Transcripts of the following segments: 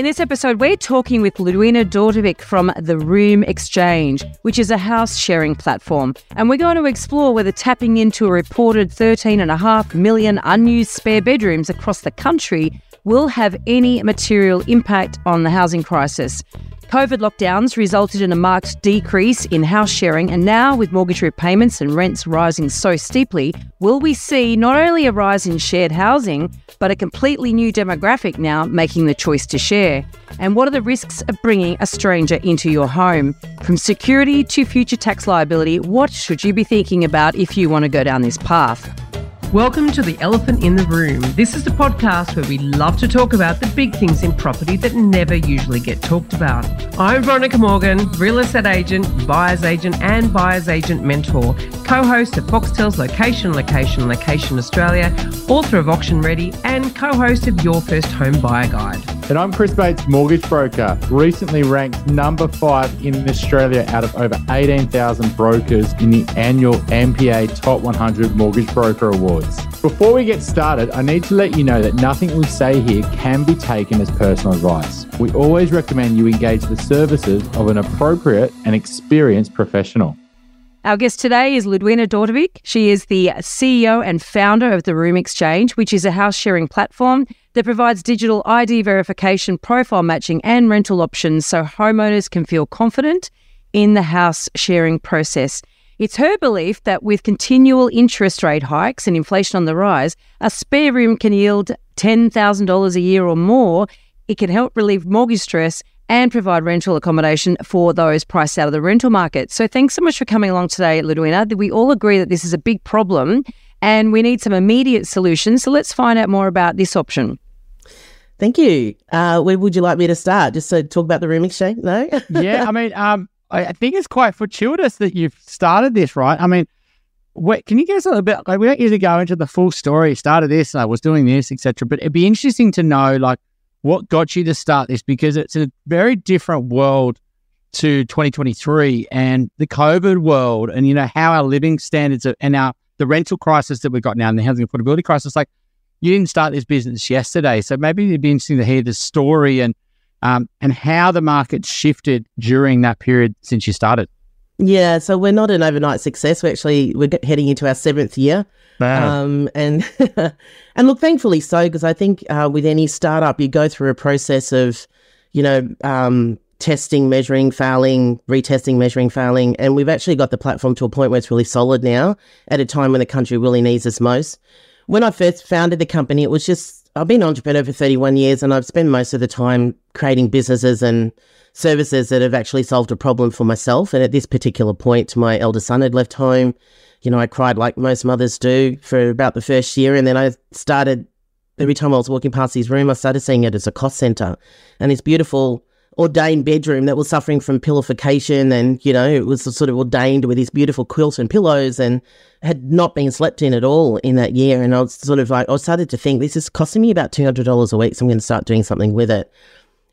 In this episode, we're talking with Ludwina Dautovic from The Room Xchange, which is a house sharing platform. And we're going to explore whether tapping into a reported 13.5 million unused spare bedrooms across the country will have any material impact on the housing crisis. COVID lockdowns resulted in a marked decrease in house sharing, and now with mortgage repayments and rents rising so steeply, will we see not only a rise in shared housing, but a completely new demographic now making the choice to share? And what are the risks of bringing a stranger into your home? From security to future tax liability, what should you be thinking about if you want to go down this path? Welcome to The Elephant in the Room. This is the podcast where we love to talk about the big things in property that never usually get talked about. I'm Veronica Morgan, real estate agent, buyer's agent, and buyer's agent mentor, co host of Foxtel's Location, Location, Location Australia, author of Auction Ready, and co host of Your First Home Buyer Guide. And I'm Chris Bates, mortgage broker, recently ranked number five in Australia out of over 18,000 brokers in the annual MPA Top 100 Mortgage Broker Before we get started, I need to let you know that nothing we say here can be taken as personal advice. We always recommend you engage the services of an appropriate and experienced professional. Our guest today is Ludwina Dautovic. She is the CEO and founder of the Room Xchange, which is a house sharing platform that provides digital ID verification, profile matching, and rental options so homeowners can feel confident in the house sharing process. It's her belief that with continual interest rate hikes and inflation on the rise, a spare room can yield $10,000 a year or more. It can help relieve mortgage stress and provide rental accommodation for those priced out of the rental market. So thanks so much for coming along today, Ludwina. We all agree that this is a big problem and we need some immediate solutions. So let's find out more about this option. Thank you. Uh, where would you like me to start? Just to talk about the Room Xchange? No? yeah, I mean, um, I think it's quite fortuitous that you've started this, right? I mean, what, can you give us a little bit? Like, we don't usually go into the full story. Started this, I was doing this, etc. But it'd be interesting to know, like, what got you to start this because it's a very different world to 2023 and the COVID world, and you know how our living standards are, and our the rental crisis that we've got now and the housing affordability crisis. Like, you didn't start this business yesterday, so maybe it'd be interesting to hear the story and um, and how the market shifted during that period since you started. Yeah, so we're not an overnight success. We're actually we're heading into our seventh year, wow. um, and and look, thankfully so, because I think uh, with any startup, you go through a process of, you know, um, testing, measuring, failing, retesting, measuring, failing, and we've actually got the platform to a point where it's really solid now. At a time when the country really needs us most. When I first founded the company, it was just I've been an entrepreneur for 31 years and I've spent most of the time creating businesses and services that have actually solved a problem for myself. And at this particular point, my eldest son had left home. You know, I cried like most mothers do for about the first year. And then I started, every time I was walking past his room, I started seeing it as a cost center. And this beautiful ordained bedroom that was suffering from pillification and, you know, it was sort of ordained with these beautiful quilts and pillows and had not been slept in at all in that year. And I was sort of like, I started to think this is costing me about $200 a week. So I'm going to start doing something with it.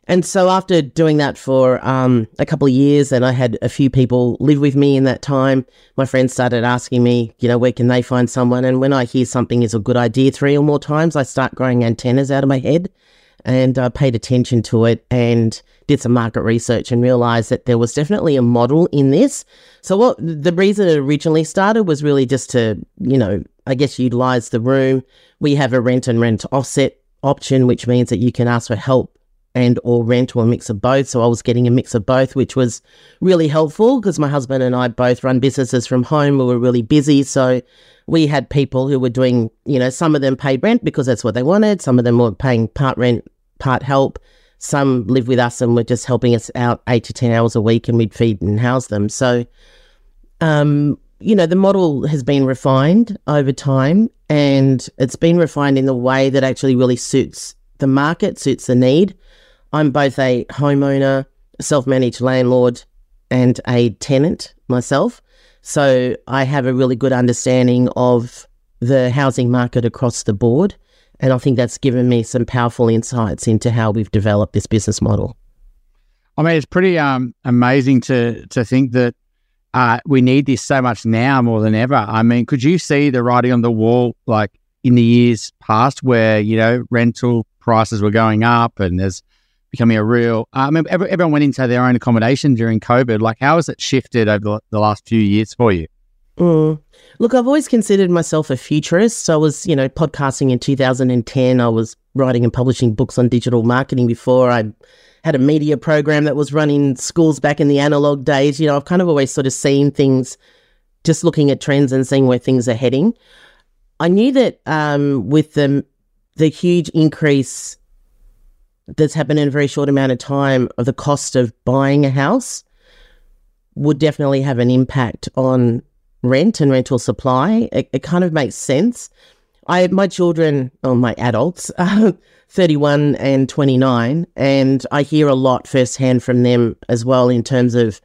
And so after doing that for um, a couple of years, and I had a few people live with me in that time, my friends started asking me, you know, where can they find someone? And when I hear something is a good idea three or more times, I start growing antennas out of my head and I paid attention to it and did some market research and realized that there was definitely a model in this. So what the reason it originally started was really just to, you know, I guess utilize the room. We have a rent and rent offset option, which means that you can ask for help and or rent or a mix of both. So I was getting a mix of both, which was really helpful because my husband and I both run businesses from home. We were really busy. So we had people who were doing, you know, some of them paid rent because that's what they wanted. Some of them were paying part rent, part help. Some live with us and were just helping us out eight to 10 hours a week and we'd feed and house them. So, um, you know, the model has been refined over time and it's been refined in the way that actually really suits the market, suits the need. I'm both a homeowner, self managed landlord, and a tenant myself. So I have a really good understanding of the housing market across the board. And I think that's given me some powerful insights into how we've developed this business model. I mean, it's pretty um, amazing to to think that uh, we need this so much now more than ever. I mean, could you see the writing on the wall, like in the years past, where you know rental prices were going up and there's becoming a real. Uh, I mean, every, everyone went into their own accommodation during COVID. Like, how has it shifted over the last few years for you? Mm. Look, I've always considered myself a futurist. I was, you know, podcasting in 2010. I was writing and publishing books on digital marketing before. I had a media program that was running schools back in the analog days. You know, I've kind of always sort of seen things, just looking at trends and seeing where things are heading. I knew that um, with the the huge increase that's happened in a very short amount of time of the cost of buying a house would definitely have an impact on rent and rental supply. It, it kind of makes sense. I my children, or my adults, are 31 and 29, and I hear a lot firsthand from them as well in terms of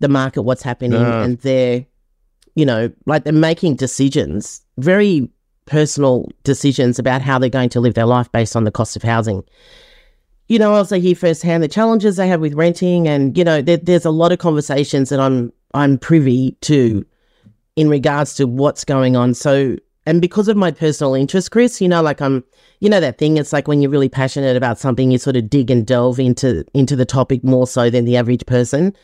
the market, what's happening, uh. and they're, you know, like they're making decisions, very personal decisions about how they're going to live their life based on the cost of housing. You know, I also hear firsthand the challenges they have with renting, and you know, there, there's a lot of conversations that I'm I'm privy to in regards to what's going on. So, and because of my personal interest, Chris, you know, like I'm, you know, that thing. It's like when you're really passionate about something, you sort of dig and delve into into the topic more so than the average person.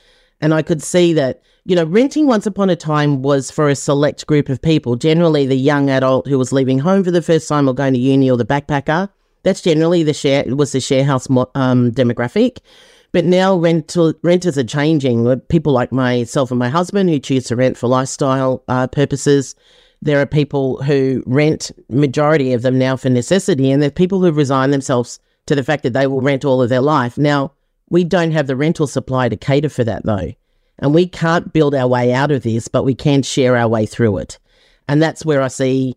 And I could see that, you know, renting once upon a time was for a select group of people. Generally, the young adult who was leaving home for the first time or going to uni, or the backpacker. That's generally the share was the share house um, demographic. But now rental renters are changing. People like myself and my husband who choose to rent for lifestyle uh, purposes. There are people who rent, majority of them now for necessity, and there are people who resign themselves to the fact that they will rent all of their life. Now, we don't have the rental supply to cater for that though. And we can't build our way out of this, but we can share our way through it. And that's where I see,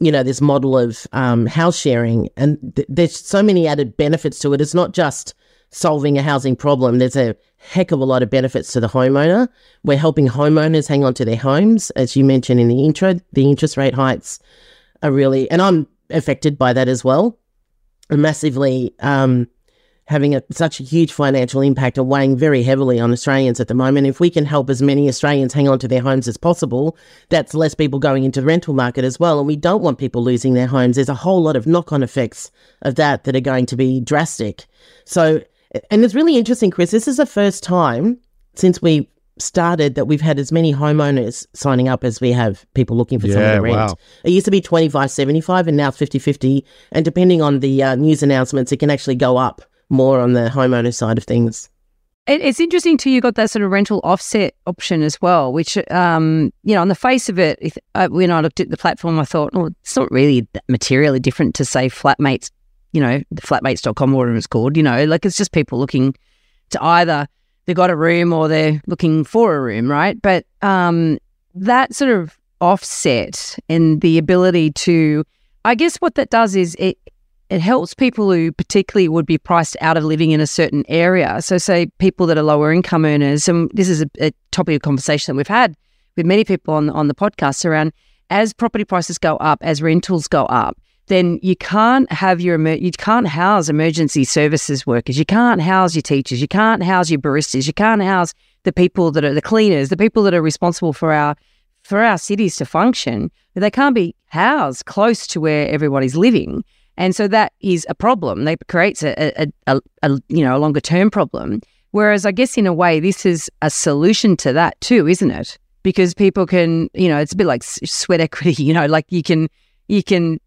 you know, this model of um, house sharing. And th- there's so many added benefits to it. It's not just solving a housing problem, there's a heck of a lot of benefits to the homeowner. We're helping homeowners hang on to their homes. As you mentioned in the intro, the interest rate hikes are really, and I'm affected by that as well, massively um, having a, such a huge financial impact and weighing very heavily on Australians at the moment. If we can help as many Australians hang on to their homes as possible, that's less people going into the rental market as well. And we don't want people losing their homes. There's a whole lot of knock on effects of that that are going to be drastic. So and it's really interesting, Chris. This is the first time since we started that we've had as many homeowners signing up as we have people looking for yeah, something to rent. Wow. It used to be 25 75 and now 50 50. And depending on the uh, news announcements, it can actually go up more on the homeowner side of things. It's interesting too. You got that sort of rental offset option as well, which, um, you know, on the face of it, if, uh, when I looked at the platform, I thought, oh, it's not really materially different to say flatmates you know, the flatmates.com or whatever it's called, you know, like it's just people looking to either they've got a room or they're looking for a room, right? But um, that sort of offset and the ability to, I guess what that does is it, it helps people who particularly would be priced out of living in a certain area. So, say people that are lower income earners, and this is a, a topic of conversation that we've had with many people on on the podcast around as property prices go up, as rentals go up, then you can't have your you can't house emergency services workers. You can't house your teachers. You can't house your baristas. You can't house the people that are the cleaners, the people that are responsible for our for our cities to function. They can't be housed close to where everybody's living, and so that is a problem. That creates a, a, a, a you know a longer term problem. Whereas I guess in a way this is a solution to that too, isn't it? Because people can you know it's a bit like sweat equity. You know, like you can you can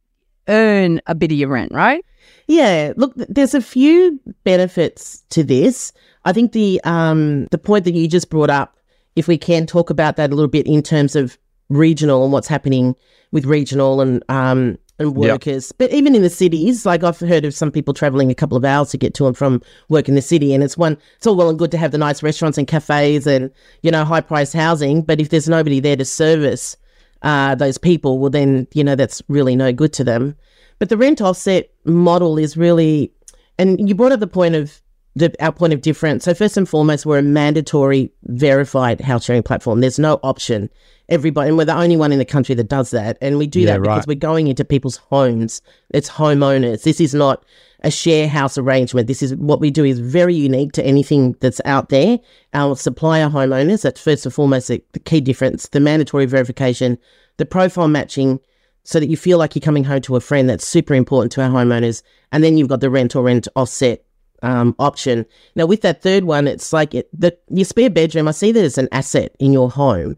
earn a bit of your rent, right? Yeah, look, there's a few benefits to this. I think the um, the point that you just brought up, if we can talk about that a little bit in terms of regional and what's happening with regional and um, and workers, yep. but even in the cities, like I've heard of some people traveling a couple of hours to get to and from work in the city, and it's one. It's all well and good to have the nice restaurants and cafes and you know high priced housing, but if there's nobody there to service uh, those people, well, then, you know, that's really no good to them. But the rent offset model is really, and you brought up the point of the, our point of difference. So first and foremost, we're a mandatory verified house sharing platform. There's no option. Everybody, and we're the only one in the country that does that. And we do yeah, that because right. we're going into people's homes. It's homeowners. This is not a share house arrangement. This is what we do is very unique to anything that's out there. Our supplier homeowners, that's first and foremost the key difference, the mandatory verification, the profile matching, so that you feel like you're coming home to a friend. That's super important to our homeowners. And then you've got the rent or rent offset um, option. Now, with that third one, it's like it, the your spare bedroom. I see that as an asset in your home,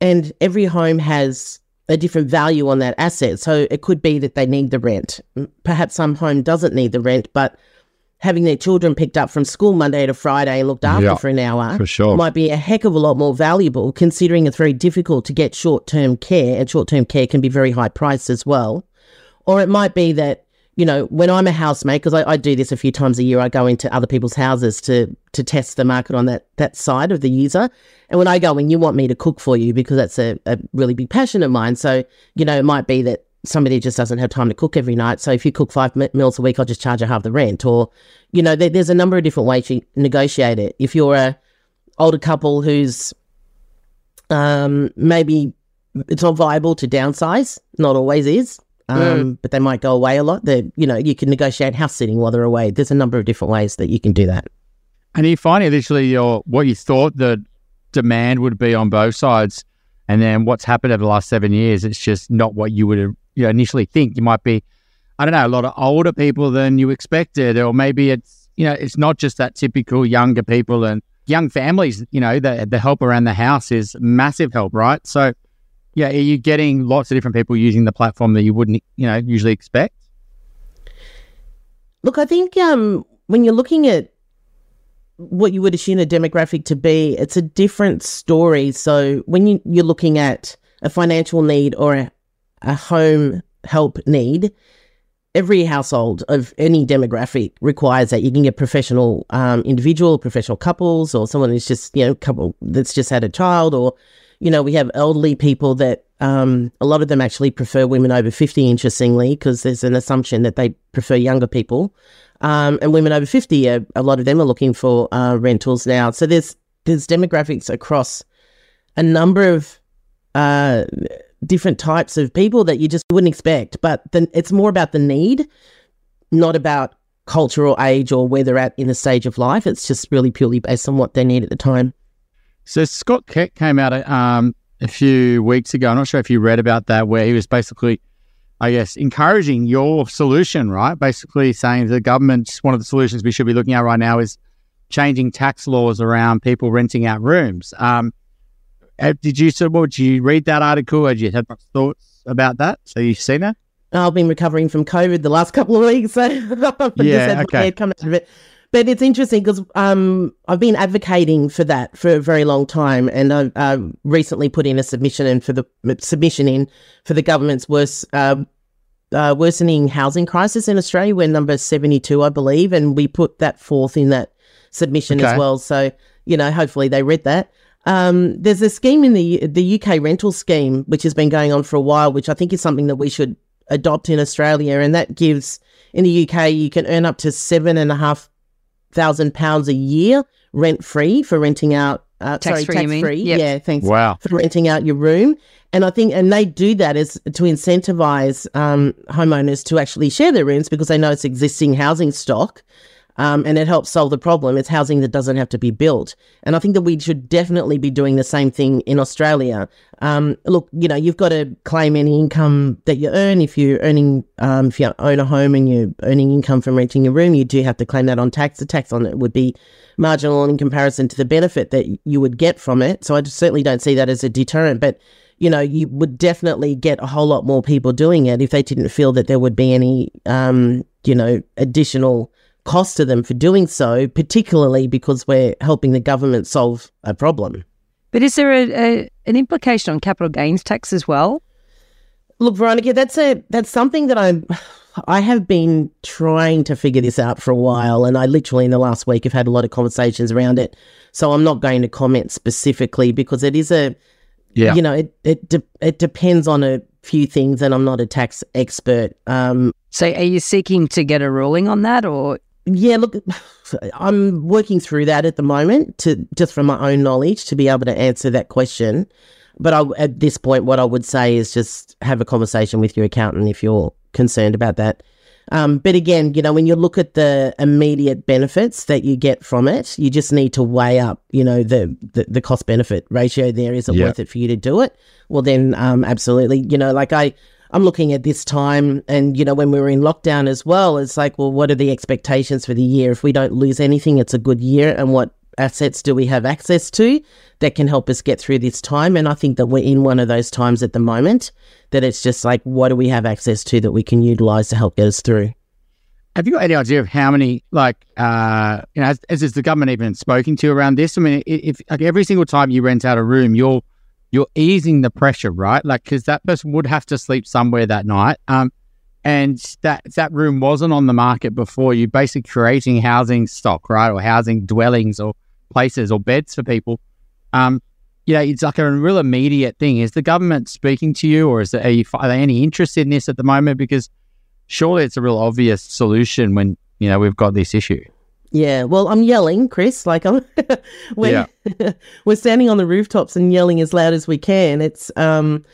and every home has a different value on that asset. So it could be that they need the rent. Perhaps some home doesn't need the rent, but having their children picked up from school Monday to Friday and looked after Yeah, for an hour for sure. might be a heck of a lot more valuable considering it's very difficult to get short term care and short term care can be very high priced as well. Or it might be that, you know, when I'm a housemate, because I, I do this a few times a year, I go into other people's houses to to test the market on that that side of the user. And when I go in, you want me to cook for you because that's a, a really big passion of mine. So, you know, it might be that somebody just doesn't have time to cook every night. So if you cook five meals a week, I'll just charge you half the rent. Or, you know, there, there's a number of different ways you negotiate it. If you're a older couple who's um, maybe it's not viable to downsize, not always is. Um, But they might go away a lot. They, you know, you can negotiate house sitting while they're away. There's a number of different ways that you can do that. And you find initially your what you thought the demand would be on both sides, and then what's happened over the last seven years, it's just not what you would you know, initially think. You might be, I don't know, a lot of older people than you expected, or maybe it's you know it's not just that typical younger people and young families. You know, the the help around the house is massive help, right? So, yeah, are you getting lots of different people using the platform that you wouldn't you know usually expect? Look, I think um, when you're looking at what you would assume a demographic to be, it's a different story. So when you, you're looking at a financial need or a, a home help need, every household of any demographic requires that you can get professional um, individual, professional couples, or someone who's just you know couple that's just had a child, or you know we have elderly people that um, a lot of them actually prefer women over fifty, interestingly, because there's an assumption that they prefer younger people, um, and women over fifty. Are, a lot of them are looking for uh, rentals now. So there's there's demographics across a number of uh, different types of people that you just wouldn't expect. But then it's more about the need, not about culture or age or where they're at in the stage of life. It's just really purely based on what they need at the time. So Scott Keck came out um, a few weeks ago. I'm not sure if you read about that, where he was basically, I guess, encouraging your solution, right? Basically saying the government, one of the solutions we should be looking at right now is changing tax laws around people renting out rooms. Um, uh, did you so? What did you read that article? Had you had much thoughts about that? So you've seen it? I've been recovering from COVID the last couple of weeks, so I've just Yeah, had my okay. head come out of it. But it's interesting because um, I've been advocating for that for a very long time, and I've uh, recently put in a submission in for the submission in for the government's worst uh, uh, worsening housing crisis in Australia. We're number seventy two, I believe, and we put that forth in that submission Okay. as well. So you know, hopefully they read that. Um, there's a scheme in the the UK rental scheme which has been going on for a while, which I think is something that we should adopt in Australia, and that gives in the UK you can earn up to seven and a half thousand pounds a year rent free for renting out. Uh, sorry, Tax-free, tax free. Yep. Yeah, thanks Wow. for renting out your room. And I think, and they do that is to incentivize um, homeowners to actually share their rooms because they know it's existing housing stock. Um, and it helps solve the problem. It's housing that doesn't have to be built. And I think that we should definitely be doing the same thing in Australia. Um, look, you know, you've got to claim any income that you earn. If you're earning, um, if you own a home and you're earning income from renting a room, you do have to claim that on tax. The tax on it would be marginal in comparison to the benefit that you would get from it. So I certainly don't see that as a deterrent. But you know, you would definitely get a whole lot more people doing it if they didn't feel that there would be any, um, you know, additional cost to them for doing so, particularly because we're helping the government solve a problem. But is there a, a, an implication on capital gains tax as well? Look, Veronica, that's a that's something that I'm I have been trying to figure this out for a while, and I literally in the last week have had a lot of conversations around it. So I'm not going to comment specifically because it is a Yeah. you know it it de- it depends on a few things, and I'm not a tax expert. Um, So are you seeking to get a ruling on that or Yeah, look, I'm working through that at the moment to just from my own knowledge to be able to answer that question. But I, at this point, what I would say is just have a conversation with your accountant if you're concerned about that. Um, but again, you know, when you look at the immediate benefits that you get from it, you just need to weigh up, you know, the the, the cost benefit ratio. There is it Yeah. worth it for you to do it? Well, then, um, absolutely. You know, like I I'm looking at this time and, you know, when we were in lockdown as well, it's like, well, what are the expectations for the year? If we don't lose anything, it's a good year. And what assets do we have access to that can help us get through this time? And I think that we're in one of those times at the moment that it's just like, what do we have access to that we can utilize to help get us through? Have you got any idea of how many, like, uh, you know, has, has the government even spoken to around this? I mean, if like every single time you rent out a room, you're you're easing the pressure, right? Like, because that person would have to sleep somewhere that night, um, and that that room wasn't on the market before. You're basically creating housing stock, right, or housing dwellings or places or beds for people. Um, know, it's like a real immediate thing. Is the government speaking to you, or is there, are, you, are they any interest in this at the moment? Because surely it's a real obvious solution when you know we've got this issue. Yeah, well, I'm yelling, Chris. Like I'm, we're, yeah. we're standing on the rooftops and yelling as loud as we can. It's um,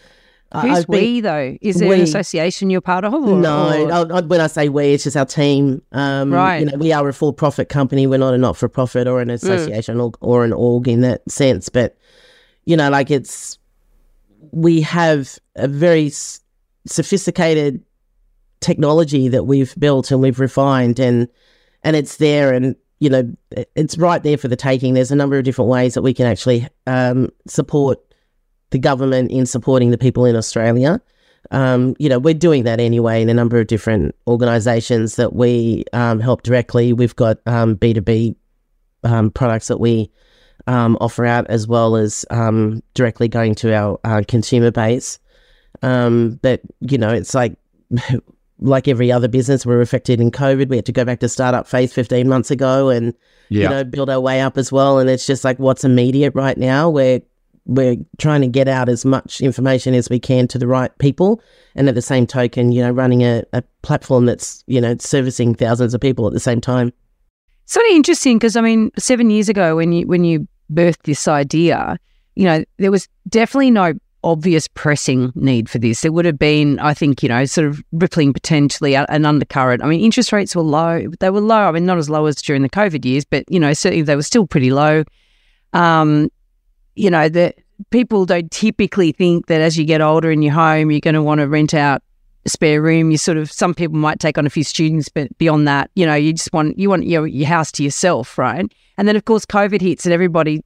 who's been, we though? Is there we, an association you're part of? Or, no, or? I, when I say we, it's just our team. Um, right. You know, we are a for-profit company. We're not a not-for-profit or an mm. association mm. or, or an org in that sense. But you know, like it's we have a very sophisticated technology that we've built and we've refined and and it's there and you know it's right there for the taking. There's a number of different ways that we can actually um, support the government in supporting the people in australia. Um, you know we're doing that anyway in a number of different organizations that we um, help directly. We've got b2b um, um, products that we um, offer out as well as directly going to our uh, consumer base. But you know it's like like every other business, we're affected in COVID. We had to go back to startup phase 15 months ago and, yeah. you know, build our way up as well. And it's just like what's immediate right now. We're, we're trying to get out as much information as we can to the right people. And at the same token, you know, running a, a platform that's, you know, servicing thousands of people at the same time. It's really interesting because, I mean, seven years ago when you, when you birthed this idea, you know, there was definitely no obvious pressing need for this. There would have been, I think, you know, sort of rippling potentially an undercurrent. I mean, interest rates were low. They were low. I mean, not as low as during the COVID years, but, you know, certainly they were still pretty low. Um, you know, that people don't typically think that as you get older in your home, you're going to want to rent out a spare room. You sort of, some people might take on a few students, but beyond that, you know, you just want, you want your, your house to yourself, right? And then, of course, COVID hits and everybody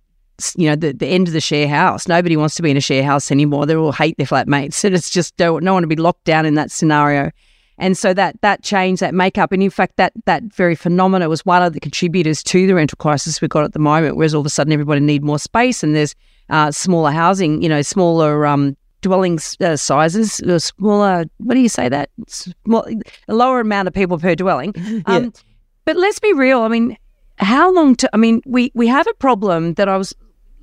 you know, the, the end of the share house. Nobody wants to be in a share house anymore. They all hate their flatmates. And it's just don't no one to be locked down in that scenario. And so that that changed that makeup. And in fact, that that very phenomena was one of the contributors to the rental crisis we've got at the moment, whereas all of a sudden everybody need more space and there's uh, smaller housing, you know, smaller um, dwelling uh, sizes, uh, smaller, what do you say that? Small, a lower amount of people per dwelling. Um, yeah. But let's be real. I mean, how long to, I mean, we, we have a problem that I was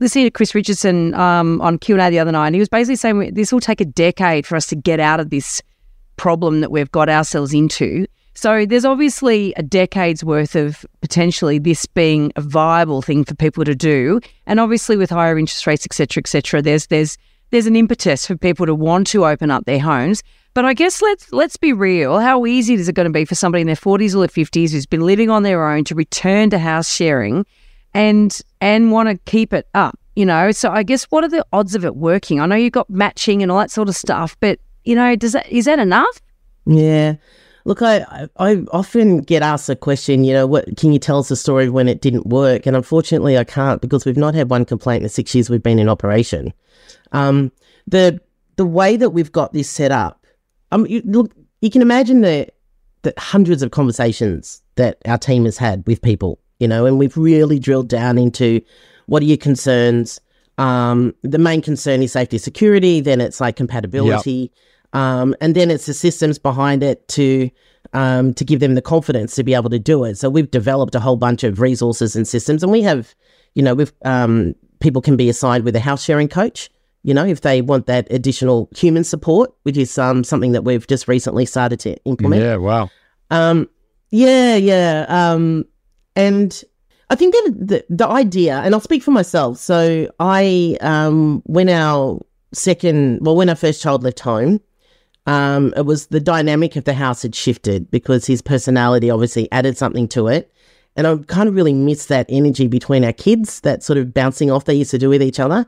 listening to Chris Richardson um, on Q and A the other night, and he was basically saying this will take a decade for us to get out of this problem that we've got ourselves into. So there's obviously a decade's worth of potentially this being a viable thing for people to do, and obviously with higher interest rates, etc., etc., there's there's there's an impetus for people to want to open up their homes. But I guess let's let's be real. How easy is it going to be for somebody in their 40s or their 50s who's been living on their own to return to house sharing and and want to keep it up, you know. So I guess what are the odds of it working? I know you've got matching and all that sort of stuff, but you know, does that is that enough? Yeah. Look, I, I often get asked a question, you know, what can you tell us a story when it didn't work? And unfortunately, I can't because we've not had one complaint in the six years we've been in operation. Um, the the way that we've got this set up, um, you, look, you can imagine the that hundreds of conversations that our team has had with people you know, and we've really drilled down into what are your concerns. Um, the main concern is safety security, then it's like compatibility, yep. um, and then it's the systems behind it to um, to give them the confidence to be able to do it. So we've developed a whole bunch of resources and systems, and we have, you know, we've um, people can be assigned with a house sharing coach. You know, if they want that additional human support, which is um, something that we've just recently started to implement. Yeah, wow. Um, yeah, yeah. And I think that the, the idea, and I'll speak for myself. So I, um, when our second, well, when our first child left home, um, it was the dynamic of the house had shifted because his personality obviously added something to it. And I kind of really miss that energy between our kids, that sort of bouncing off they used to do with each other.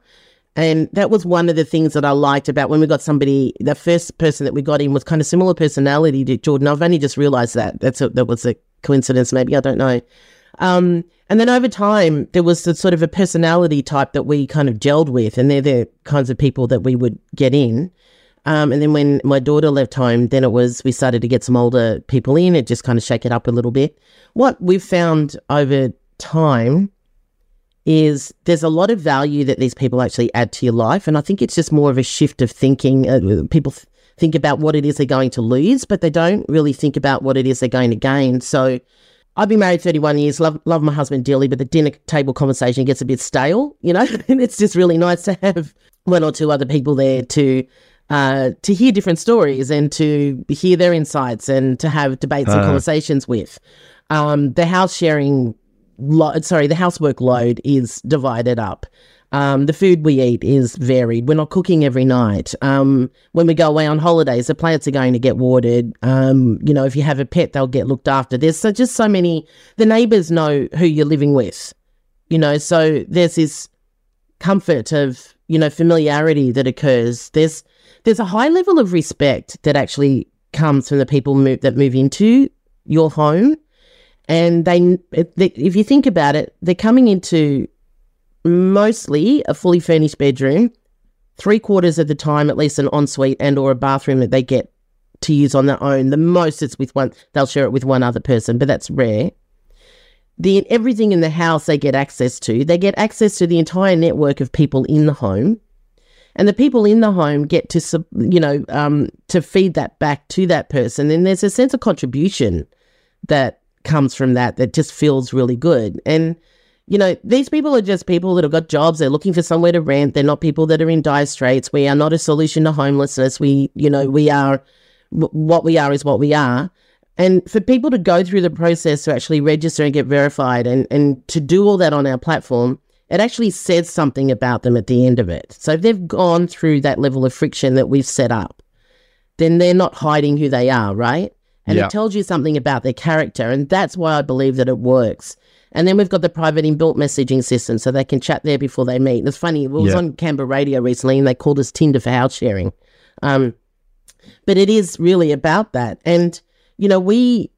And that was one of the things that I liked about when we got somebody. The first person that we got in was kind of similar personality to Jordan. I've only just realised that. That's a, that was a coincidence, maybe I don't know. Um, and then over time, there was the sort of a personality type that we kind of gelled with, and they're the kinds of people that we would get in. Um, and then when my daughter left home, then it was we started to get some older people in. It just kind of shake it up a little bit. What we've found over time is there's a lot of value that these people actually add to your life, and I think it's just more of a shift of thinking. Uh, people th- think about what it is they're going to lose, but they don't really think about what it is they're going to gain. So I've been married 31 years, love, love my husband dearly, but the dinner table conversation gets a bit stale, you know? and it's just really nice to have one or two other people there to uh, to hear different stories and to hear their insights and to have debates uh. and conversations with. Um, the house sharing, lo- sorry, the housework load is divided up. Um, the food we eat is varied. We're not cooking every night. Um, when we go away on holidays, the plants are going to get watered. Um, you know, if you have a pet, they'll get looked after. There's so, just so many. The neighbours know who you're living with. You know, so there's this comfort of you know familiarity that occurs. There's there's a high level of respect that actually comes from the people move, that move into your home, and they, they if you think about it, they're coming into mostly a fully furnished bedroom, three quarters of the time at least an ensuite and or a bathroom that they get to use on their own. The most it's with one they'll share it with one other person, but that's rare. The everything in the house they get access to. They get access to the entire network of people in the home. And the people in the home get to, you know, um, to feed that back to that person. And there's a sense of contribution that comes from that that just feels really good. And you know, these people are just people that have got jobs. They're looking for somewhere to rent. They're not people that are in dire straits. We are not a solution to homelessness. We, you know, we are what we are is what we are. And for people to go through the process to actually register and get verified and, and to do all that on our platform, it actually says something about them at the end of it. So if they've gone through that level of friction that we've set up, then they're not hiding who they are, right? And yeah. it tells you something about their character. And that's why I believe that it works. And then we've got the private inbuilt messaging system so they can chat there before they meet. And It's funny, it was yeah. on Canberra radio recently and they called us Tinder for house sharing. Um, but it is really about that. And, you know, we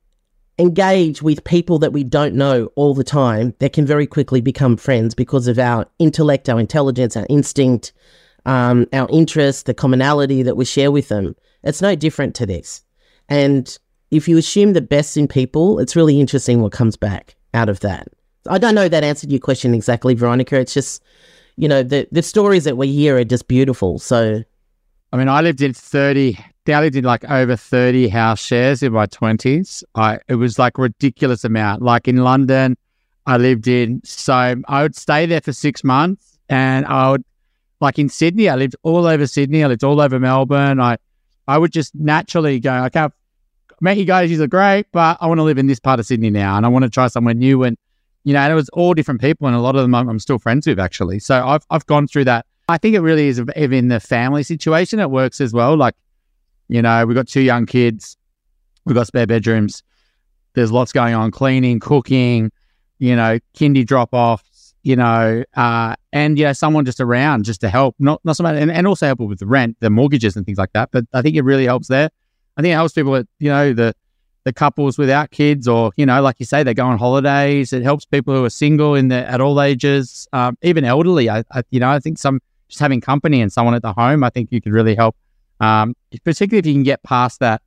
engage with people that we don't know all the time that can very quickly become friends because of our intellect, our intelligence, our instinct, um, our interest, the commonality that we share with them. It's no different to this. And if you assume the best in people, it's really interesting what comes back out of that. I don't know that answered your question exactly, Veronica. It's just, you know, the, the stories that we hear are just beautiful. So, I mean, I lived in 30, I lived in like over 30 house shares in my 20s. I, it was like ridiculous amount. Like in London, I lived in, so I would stay there for six months and I would, like in Sydney, I lived all over Sydney. I lived all over Melbourne. I, I would just naturally go, I can't met you guys, you're great, but I want to live in this part of Sydney now and I want to try somewhere new. And, you know, and it was all different people and a lot of them I'm still friends with actually. So I've, I've gone through that. I think it really is in the family situation, it works as well. Like, you know, we've got two young kids, we've got spare bedrooms. There's lots going on, cleaning, cooking, you know, kindy drop offs, you know, uh, and, you know, someone just around just to help, not, not so much, and, and also help with the rent, the mortgages and things like that. But I think it really helps there. I think it helps people that, you know, the, the couples without kids or, you know, like you say, they go on holidays. It helps people who are single in the, at all ages, um, even elderly. I, I, you know, I think some, just having company and someone at the home, I think you could really help. Um, particularly if you can get past that,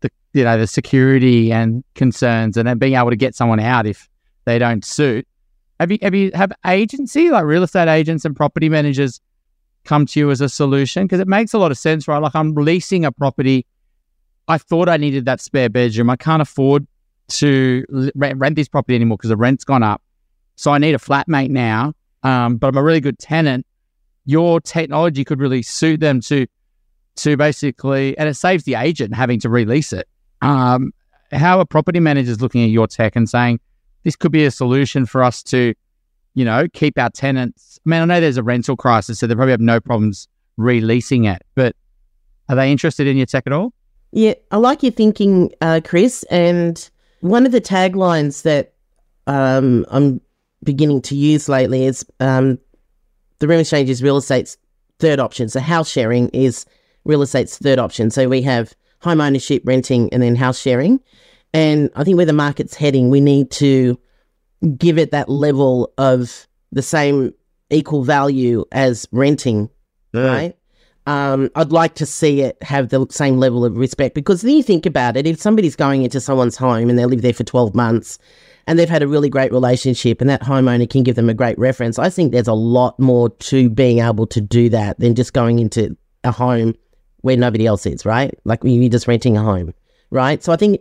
the, you know, the security and concerns and then being able to get someone out if they don't suit. Have you, have you, have agency like real estate agents and property managers come to you as a solution? Because it makes a lot of sense, right? Like I'm leasing a property I thought I needed that spare bedroom. I can't afford to rent this property anymore because the rent's gone up. So I need a flatmate now. Um, but I'm a really good tenant. Your technology could really suit them to to basically, and it saves the agent having to release it. Um, how are property managers looking at your tech and saying this could be a solution for us to, you know, keep our tenants? I mean, I know there's a rental crisis, so they probably have no problems releasing it, but are they interested in your tech at all? Yeah, I like your thinking, uh, Chris. And one of the taglines that um, I'm beginning to use lately is um, the Room Xchange is real estate's third option. So house sharing is real estate's third option. So we have home ownership, renting, and then house sharing. And I think where the market's heading, we need to give it that level of the same equal value as renting, right? Um, I'd like to see it have the same level of respect because then you think about it, if somebody's going into someone's home and they live there for 12 months and they've had a really great relationship and that homeowner can give them a great reference, I think there's a lot more to being able to do that than just going into a home where nobody else is, right? Like you're just renting a home, right? So I think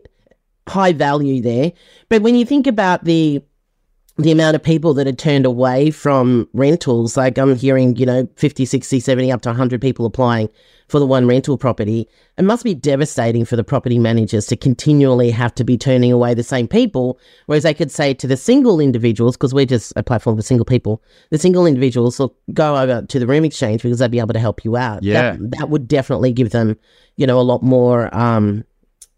high value there. But when you think about the the amount of people that are turned away from rentals, like I'm hearing, you know, 50, 60, 70, up to 100 people applying for the one rental property, it must be devastating for the property managers to continually have to be turning away the same people. Whereas they could say to the single individuals, because we're just a platform for single people, the single individuals will go over to the Room Xchange because they'd be able to help you out. Yeah. That, that would definitely give them, you know, a lot more um,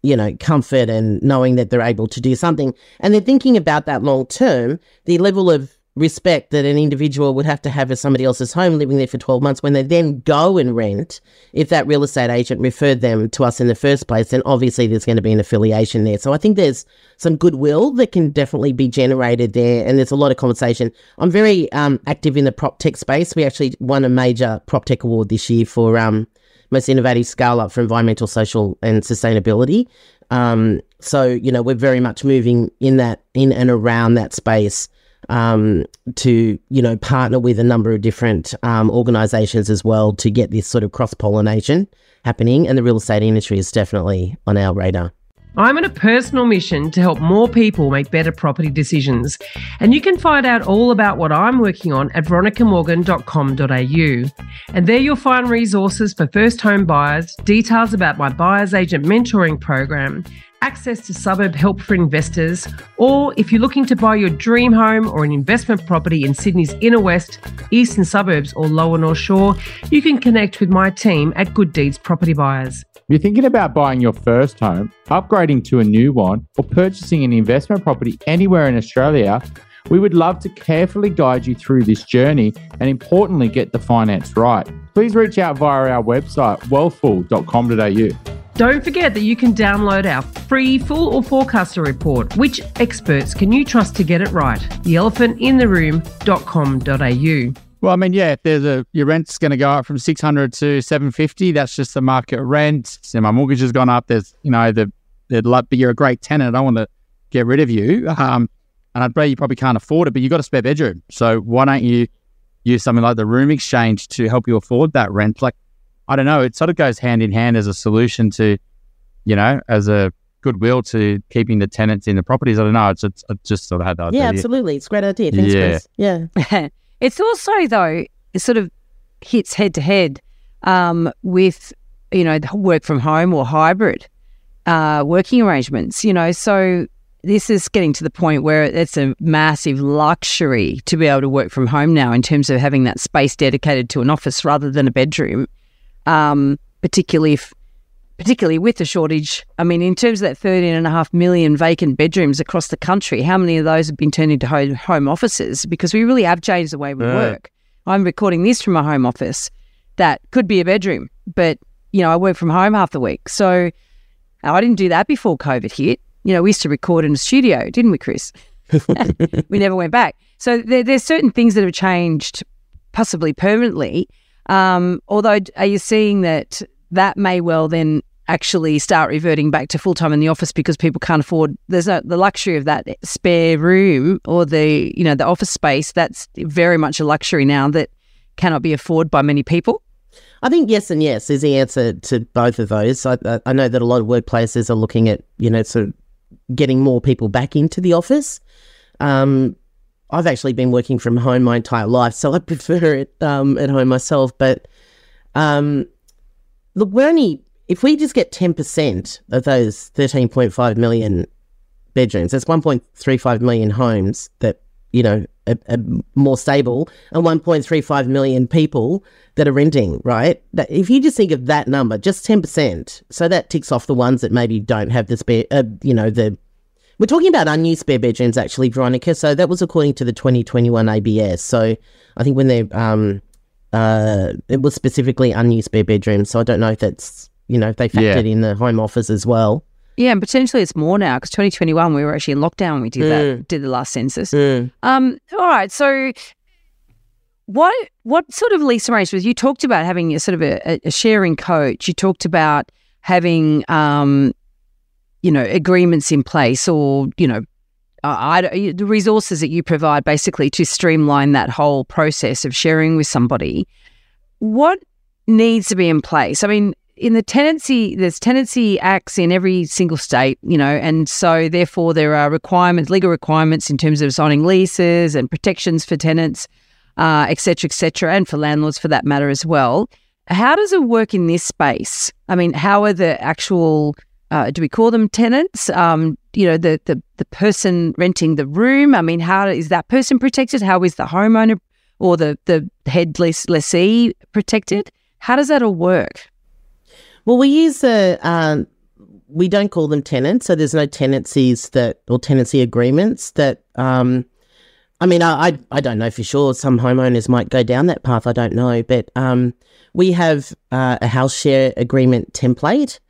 you know, comfort and knowing that they're able to do something. And they're thinking about that long term, the level of respect that an individual would have to have as somebody else's home living there for 12 months when they then go and rent if that real estate agent referred them to us in the first place then obviously there's going to be an affiliation there. So i think there's some goodwill that can definitely be generated there and there's a lot of conversation. I'm very um, active in the prop tech space. We actually won a major prop tech award this year for um, most innovative scale up for environmental, social, and sustainability. Um, so you know we're very much moving in that in and around that space um, to you know partner with a number of different um, organisations as well to get this sort of cross pollination happening. And the real estate industry is definitely on our radar. I'm on a personal mission to help more people make better property decisions. And you can find out all about what I'm working on at veronicamorgan.com.au. And there you'll find resources for first home buyers, details about my buyer's agent mentoring program, access to suburb help for investors, or if you're looking to buy your dream home or an investment property in Sydney's inner west, eastern suburbs, or lower North Shore, you can connect with my team at Good Deeds Property Buyers. If you're thinking about buying your first home, upgrading to a new one, or purchasing an investment property anywhere in Australia, we would love to carefully guide you through this journey and importantly get the finance right. Please reach out via our website, wealthful.com.au. Don't forget that you can download our free Fool or Forecaster report. Which experts can you trust to get it right? Theelephantintheroom.com.au. Well, I mean, yeah, if there's a your rent's going to go up from six hundred to seven fifty, that's just the market rent. So my mortgage has gone up. There's, you know, the the but you're a great tenant. I don't want to get rid of you. Um, and I'd bet you probably can't afford it, but you've got a spare bedroom. So why don't you use something like the Room Xchange to help you afford that rent? Like, I don't know. It sort of goes hand in hand as a solution to, you know, as a goodwill to keeping the tenants in the properties. I don't know. It's, it's I just sort of had that Yeah, idea. absolutely. It's a great idea. Thanks, Yeah. Chris. Yeah. it's also though it sort of hits head to head um, with you know work from home or hybrid uh, working arrangements. You know, so this is getting to the point where it's a massive luxury to be able to work from home now in terms of having that space dedicated to an office rather than a bedroom. Um, particularly if particularly with the shortage. I mean, in terms of that 13 and a half million vacant bedrooms across the country, how many of those have been turned into ho- home offices? Because we really have changed the way we Yeah. work. I'm recording this from a home office that could be a bedroom, but, you know, I work from home half the week. So I didn't do that before COVID hit. You know, we used to record in a studio, didn't we, Chris? we never went back. So there, there's certain things that have changed, possibly permanently. Um, although, are you seeing that that may well then actually start reverting back to full time in the office because people can't afford? There's no, the luxury of that spare room or the you know the office space. That's very much a luxury now that cannot be afforded by many people. I think yes and yes is the answer to both of those. I, I- know that a lot of workplaces are looking at, you know, sort of getting more people back into the office. Um, I've actually been working from home my entire life, so I prefer it um, at home myself. But um, look, we're only, if we just get 10% of those 13.5 million bedrooms, that's 1.35 million homes that, you know, are, are more stable and 1.35 million people that are renting, right? That if you just think of that number, just 10%, so that ticks off the ones that maybe don't have the spare, uh, you know, the, we're talking about unused spare bedrooms actually, Veronica. So that was according to the 2021 ABS. So I think when they're, um, uh, it was specifically unused spare bedrooms. So I don't know if that's you know if they factored in the home office as well. Yeah, and potentially it's more now because 2021 we were actually in lockdown when we did that did the last census. Um, all right, so what what sort of lease arrangements? You talked about having a sort of a, a sharing coach. You talked about having um, you know agreements in place, or you know. Uh, I, the resources that you provide basically to streamline that whole process of sharing with somebody. What needs to be in place? I mean, in the tenancy, there's tenancy acts in every single state, you know, and so therefore there are requirements, legal requirements in terms of signing leases and protections for tenants, uh, et cetera, et cetera, and for landlords for that matter as well. How does it work in this space? I mean, how are the actual uh, do we call them tenants? Um, you know, the, the the person renting the room. I mean, how is that person protected? How is the homeowner or the the head lessee protected? How does that all work? Well, we use a. Um, we don't call them tenants, so there's no tenancies that or tenancy agreements that. Um, I mean, I, I, I don't know for sure. Some homeowners might go down that path. I don't know, but um, we have uh, a house share agreement template,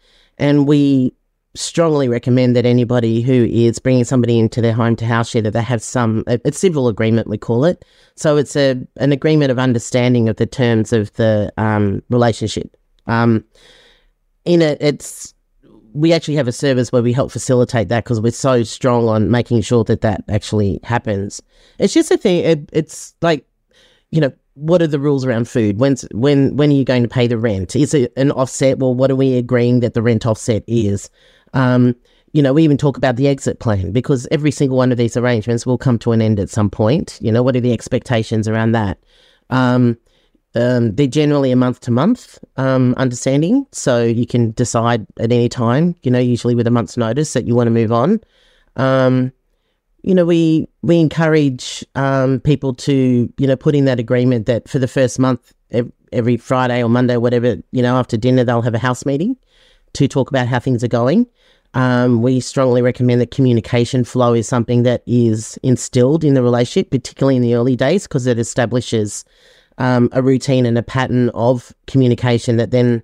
and we strongly recommend that anybody who is bringing somebody into their home to house share that they have some a, a, civil agreement we call it. So it's a an agreement of understanding of the terms of the um, relationship. Um, in it it's we actually have a service where we help facilitate that because we're so strong on making sure that that actually happens. It's just a thing it, it's like you know what are the rules around food? When's when when are you going to pay the rent? Is it an offset? Well, what are we agreeing that the rent offset is? Um, you know, we even talk about the exit plan because every single one of these arrangements will come to an end at some point. You know, what are the expectations around that? Um, um, they're generally a month to month um, understanding, so you can decide at any time. You know, usually with a month's notice that you want to move on. You know, we we encourage um, people to you know put in that agreement that for the first month, every Friday or Monday, whatever, you know, after dinner they'll have a house meeting to talk about how things are going. Um, we strongly recommend that communication flow is something that is instilled in the relationship, particularly in the early days, because it establishes um, a routine and a pattern of communication that then,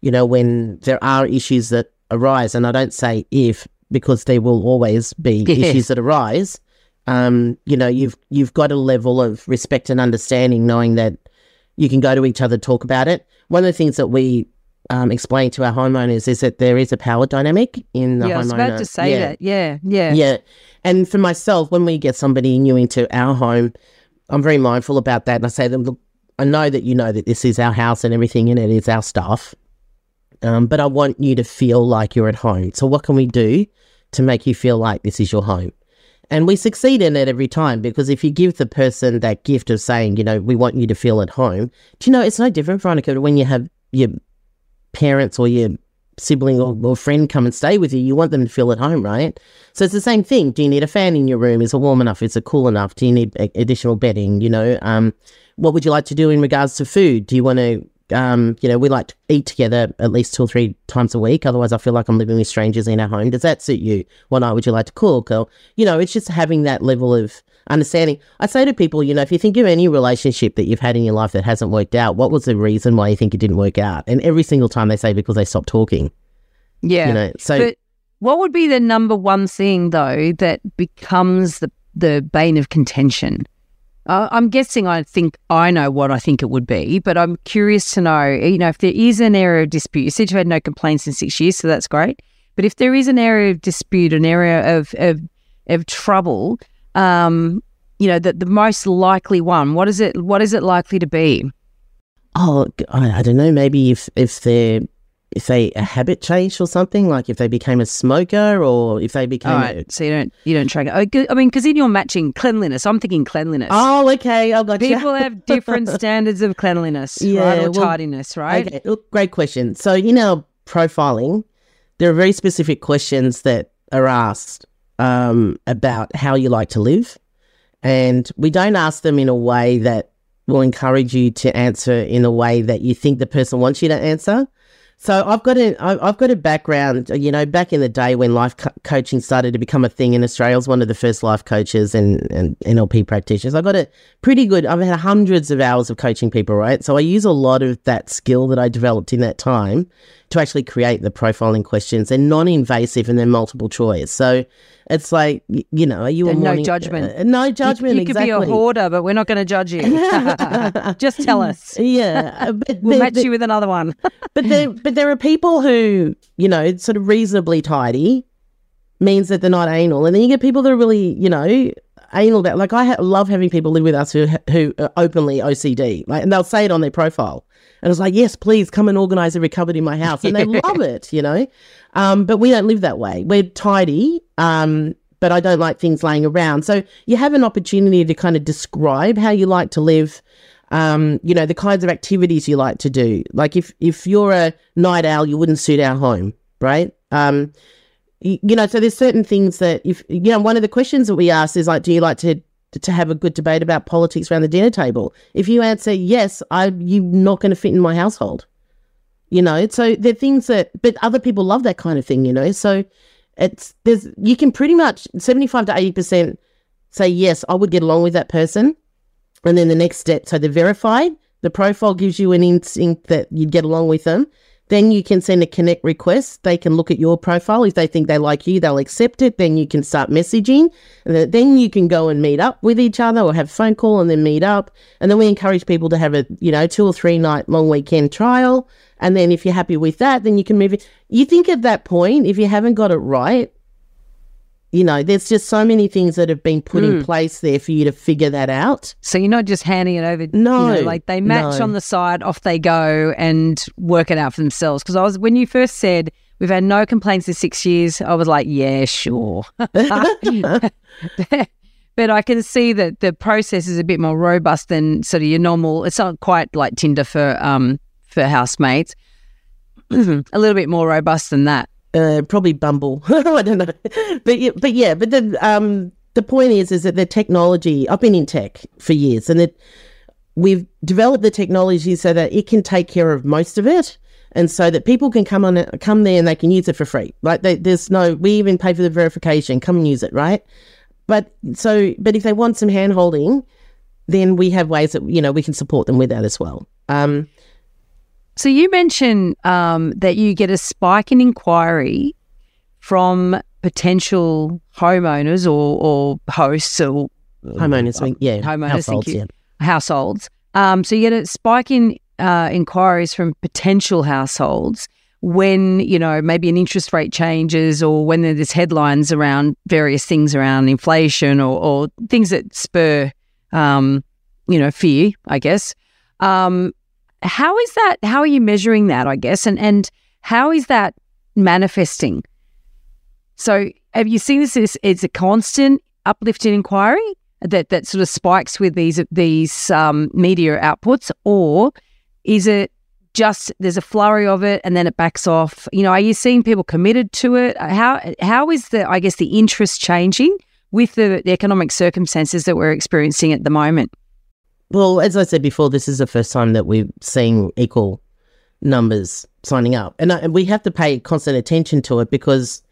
you know, when there are issues that arise, and I don't say if because there will always be yes. issues that arise. Um, you know, you've you've got a level of respect and understanding, knowing that you can go to each other, talk about it. One of the things that we um, explain to our homeowners is that there is a power dynamic in the yeah, homeowner. I was about to say yeah. that. Yeah, yeah, yeah. And for myself, when we get somebody new into our home, I'm very mindful about that, and I say to them, look, I know that you know that this is our house and everything in it is our stuff, um, but I want you to feel like you're at home. So what can we do to make you feel like this is your home? And we succeed in it every time because if you give the person that gift of saying, you know, we want you to feel at home, do you know, it's no different, Veronica, when you have your parents or your sibling or, or, friend come and stay with you, you want them to feel at home, right? So it's the same thing. Do you need a fan in your room? Is it warm enough? Is it cool enough? Do you need additional bedding? You know, um, what would you like to do in regards to food? Do you want to, um, you know, we like to eat together at least two or three times a week. Otherwise, I feel like I'm living with strangers in our home. Does that suit you? What night would you like to cook? Or, you know, it's just having that level of understanding. I say to people, you know, if you think of any relationship that you've had in your life that hasn't worked out, what was the reason why you think it didn't work out? And every single time they say because they stopped talking. Yeah. You know, so. But what would be the number one thing, though, that becomes the, the bane of contention? Uh, I'm guessing I think I know what I think it would be, but I'm curious to know, you know, if there is an area of dispute, you said you had no complaints in six years, so that's great. But if there is an area of dispute, an area of, of, of trouble, um, you know, the, the most likely one, what is it, what is it likely to be? Oh, I, I don't know. Maybe if, if they're if they a habit change or something, like if they became a smoker or if they became. All right, so you don't you don't track it. Oh, I mean, because in your matching cleanliness, I'm thinking cleanliness. Oh, okay, I got People have different standards of cleanliness, yeah, right, or well, tidiness, right? Okay, look, great question. So in our profiling, there are very specific questions that are asked um, about how you like to live, and we don't ask them in a way that will encourage you to answer in a way that you think the person wants you to answer So I've got a I've got a background, you know, back in the day when life co- coaching started to become a thing in Australia. I was one of the first life coaches and, and NLP practitioners. I got a pretty good. I've had hundreds of hours of coaching people, right? So I use a lot of that skill that I developed in that time to actually create the profiling questions. They're non-invasive and they're multiple choice. So it's like you know, are you a And no judgment. uh, no You- judgment. You, could exactly. be a hoarder, but we're not going to judge you. Just tell us. Yeah, uh, but We'll match you with another one. but there, but there are people who, you know, sort of reasonably tidy means that they're not anal, and then you get people that are really, you know, anal about. Like I ha- love having people live with us who who are openly OCD, like, and they'll say it on their profile, and it's like, yes, please come and organise every cupboard in my house, and they love it, you know. Um, but we don't live that way. We're tidy. Um, but I don't like things laying around. So you have an opportunity to kind of describe how you like to live um, you know, the kinds of activities you like to do. Like if if you're a night owl, you wouldn't suit our home, right? Um, you know, so there's certain things that if you know, one of the questions that we ask is like, do you like to to have a good debate about politics around the dinner table? If you answer yes, I you're not going to fit in my household. You know, so they're things that, but other people love that kind of thing. You know, so it's there's you can pretty much seventy five to eighty percent say yes, I would get along with that person. And then the next step, so they're verified. The profile gives you an instinct that you'd get along with them. Then you can send a connect request. They can look at your profile. If they think they like you, they'll accept it. Then you can start messaging. Then you can go and meet up with each other or have a phone call and then meet up. And then we encourage people to have a, you know, two or three night long weekend trial. And then if you're happy with that, then you can move it. You think at that point, if you haven't got it right, you know, there's just so many things that have been put in place there for you to figure that out. So you're not just handing it over. you No, know, like they match no. on the side, off they go, and work it out for themselves. Because I was when you first said we've had no complaints in six years, I was like, yeah, sure. but I can see that the process is a bit more robust than sort of your normal. It's not quite like Tinder for um for housemates. a little bit more robust than that. Uh, probably Bumble. I don't know, but yeah, but yeah, but the um the point is is that the technology. I've been in tech for years, and that we've developed the technology so that it can take care of most of it, and so that people can come on it- come there and they can use it for free. Like they, there's no, we even pay for the verification. Come and use it, right? But so, but if they want some hand holding, then we have ways that you know we can support them with that as well. Um, So you mentioned um, that you get a spike in inquiry from potential homeowners or, or hosts or homeowners, yeah, homeowners, households, you, yeah. households. Um, so you get a spike in uh, inquiries from potential households when you know maybe an interest rate changes or when there's headlines around various things around inflation or, or things that spur um, you know fear, I guess. Um, how is that? How are you measuring that? I guess, and and how is that manifesting? So, have you seen this as it's a constant uplift in inquiry that that sort of spikes with these these um, media outputs, or is it just there's a flurry of it and then it backs off? You know, are you seeing people committed to it? How how is the I guess the interest changing with the, the economic circumstances that we're experiencing at the moment? Well, as I said before, this is the first time that we've seen equal numbers signing up, and, uh, and we have to pay constant attention to it because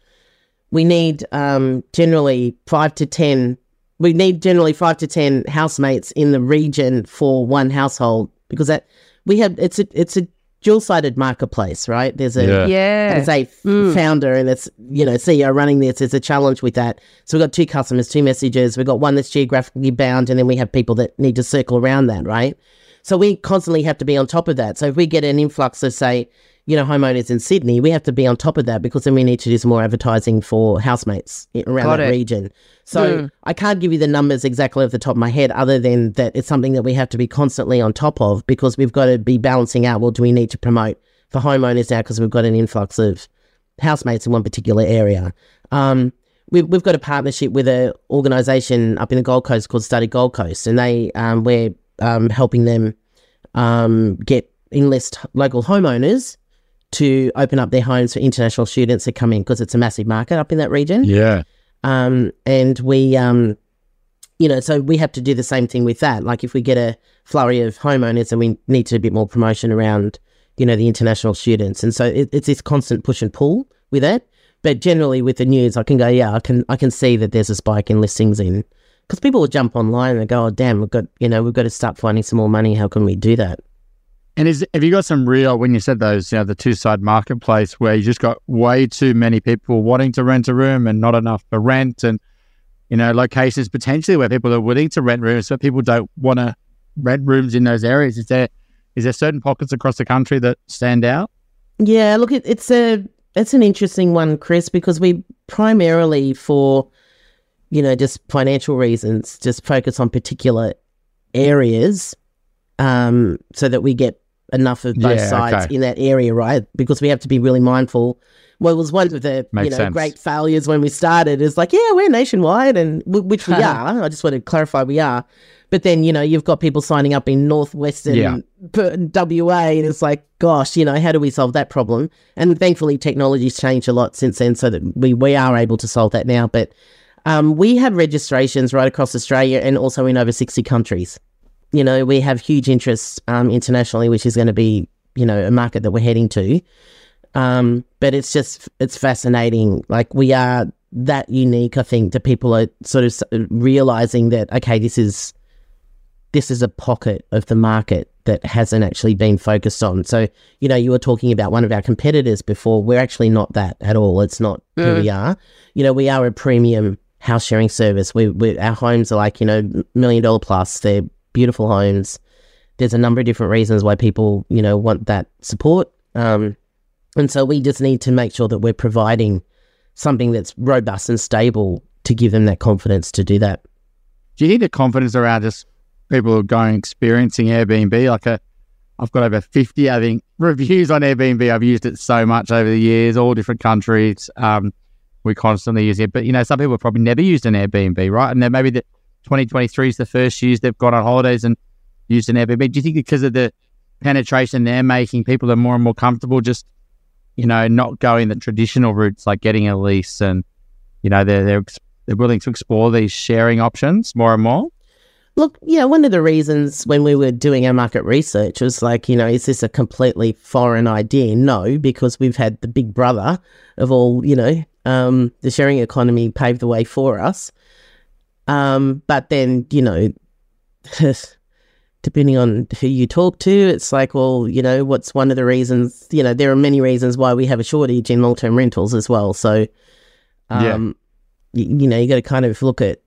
we need um, generally five to ten. We need generally five to ten housemates in the region for one household because that we have it's a it's a dual sided marketplace, right? There's a Yeah. Yeah, as a f- Mm. founder and it's you know CEO running this, there's a challenge with that. So we've got two customers, two messages. We've got one that's geographically bound, and then we have people that need to circle around that, right? So we constantly have to be on top of that. So if we get an influx of say, you know, homeowners in Sydney, we have to be on top of that because then we need to do some more advertising for housemates around Got that it. region. So Mm. I can't give you the numbers exactly off the top of my head, other than that it's something that we have to be constantly on top of because we've got to be balancing out. Well, do we need to promote for homeowners now because we've got an influx of housemates in one particular area? Um, we've, we've got a partnership with an organisation up in the Gold Coast called Study Gold Coast, and they um, we're um, helping them um, get enlist local homeowners to open up their homes for international students that come in because it's a massive market up in that region. Yeah. Um, and we, um, you know, so we have to do the same thing with that. Like if we get a flurry of homeowners and we need to do a bit more promotion around, you know, the international students. And so it, it's this constant push and pull with it. But generally with the news, I can go, yeah, I can I can see that there's a spike in listings in because people will jump online and go, oh damn, we've got you know we've got to start finding some more money. How can we do that? And is have you got some real when you said those, you know, the two side marketplace where you just got way too many people wanting to rent a room and not enough for rent and you know, locations potentially where people are willing to rent rooms, but people don't want to rent rooms in those areas. Is there is there certain pockets across the country that stand out? Yeah, look, it, it's a it's an interesting one, Chris, because we primarily for you know just financial reasons just focus on particular areas um, so that we get enough of both Yeah, sides okay. in that area, right? Because we have to be really mindful. Well, it was one of the Makes you know sense. great failures when we started. Is like, yeah, we're nationwide, and w- which we are. I just want to clarify, we are. But then you know you've got people signing up in northwestern Yeah. WA, and it's like, gosh, you know, how do we solve that problem? And thankfully, technology's changed a lot since then, so that we we are able to solve that now. But um, we have registrations right across Australia and also in over sixty countries you know, we have huge interests um, internationally, which is going to be, you know, a market that we're heading to. Um, but it's just, it's fascinating. Like we are that unique, I think, that people are sort of realizing that, okay, this is, this is a pocket of the market that hasn't actually been focused on. So, you know, you were talking about one of our competitors before. We're actually not that at all. It's not who we are. You know, we are a premium house sharing service. We, we our homes are like, you know, million dollar plus. They're beautiful homes. There's a number of different reasons why people, you know, want that support. Um, and so we just need to make sure that we're providing something that's robust and stable to give them that confidence to do that. Do you think the confidence around just people who are going experiencing Airbnb? Like a, I've got over fifty, I think, reviews on Airbnb. I've used it so much over the years, all different countries. Um, we constantly use it, but you know, some people probably never used an Airbnb, right? And then maybe the 2023 is the first years they've gone on holidays and used an Airbnb. Do you think because of the penetration they're making, people are more and more comfortable just, you know, not going the traditional routes like getting a lease and, you know, they're they're they're willing to explore these sharing options more and more. Look, yeah, one of the reasons when we were doing our market research was like, you know, is this a completely foreign idea? No, because we've had the big brother of all, you know, um, the sharing economy paved the way for us. Um, but then, you know, depending on who you talk to, it's like, well, you know, what's one of the reasons? You know, there are many reasons why we have a shortage in long term rentals as well. So, Yeah. um, y- you know, you got to kind of look at.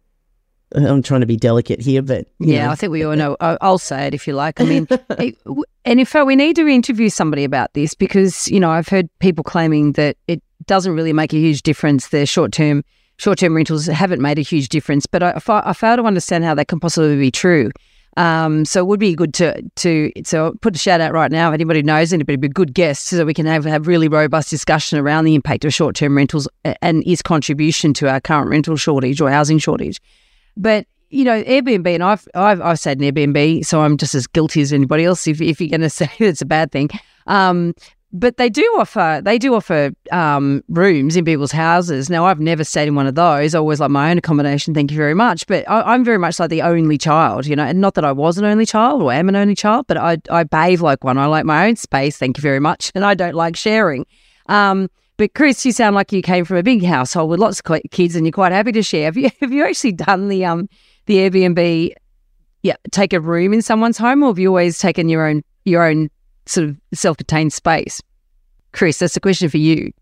I'm trying to be delicate here, but Yeah, know, I think we all know. I- I'll say it if you like. I mean, it, and in fact, we need to interview somebody about this because you know I've heard people claiming that it doesn't really make a huge difference. The short term short term rentals haven't made a huge difference, but I, I fail to understand how that can possibly be true. Um, so it would be good to to so put a shout out right now. Anybody knows anybody, be a good guest so that we can have have really robust discussion around the impact of short term rentals and its contribution to our current rental shortage or housing shortage. But you know, Airbnb, and I've I've, I've said an Airbnb, so I'm just as guilty as anybody else. If if you're going to say it's a bad thing, um, but they do offer they do offer um, rooms in people's houses. Now, I've never stayed in one of those. I always like my own accommodation. Thank you very much. But I, I'm very much like the only child, you know, and not that I was an only child or am an only child, but I I behave like one. I like my own space. Thank you very much, and I don't like sharing. Um, but Chris, you sound like you came from a big household with lots of kids, and you're quite happy to share. Have you have you actually done the um the Airbnb? Yeah, take a room in someone's home, or have you always taken your own your own sort of self-contained space? Chris, that's a question for you.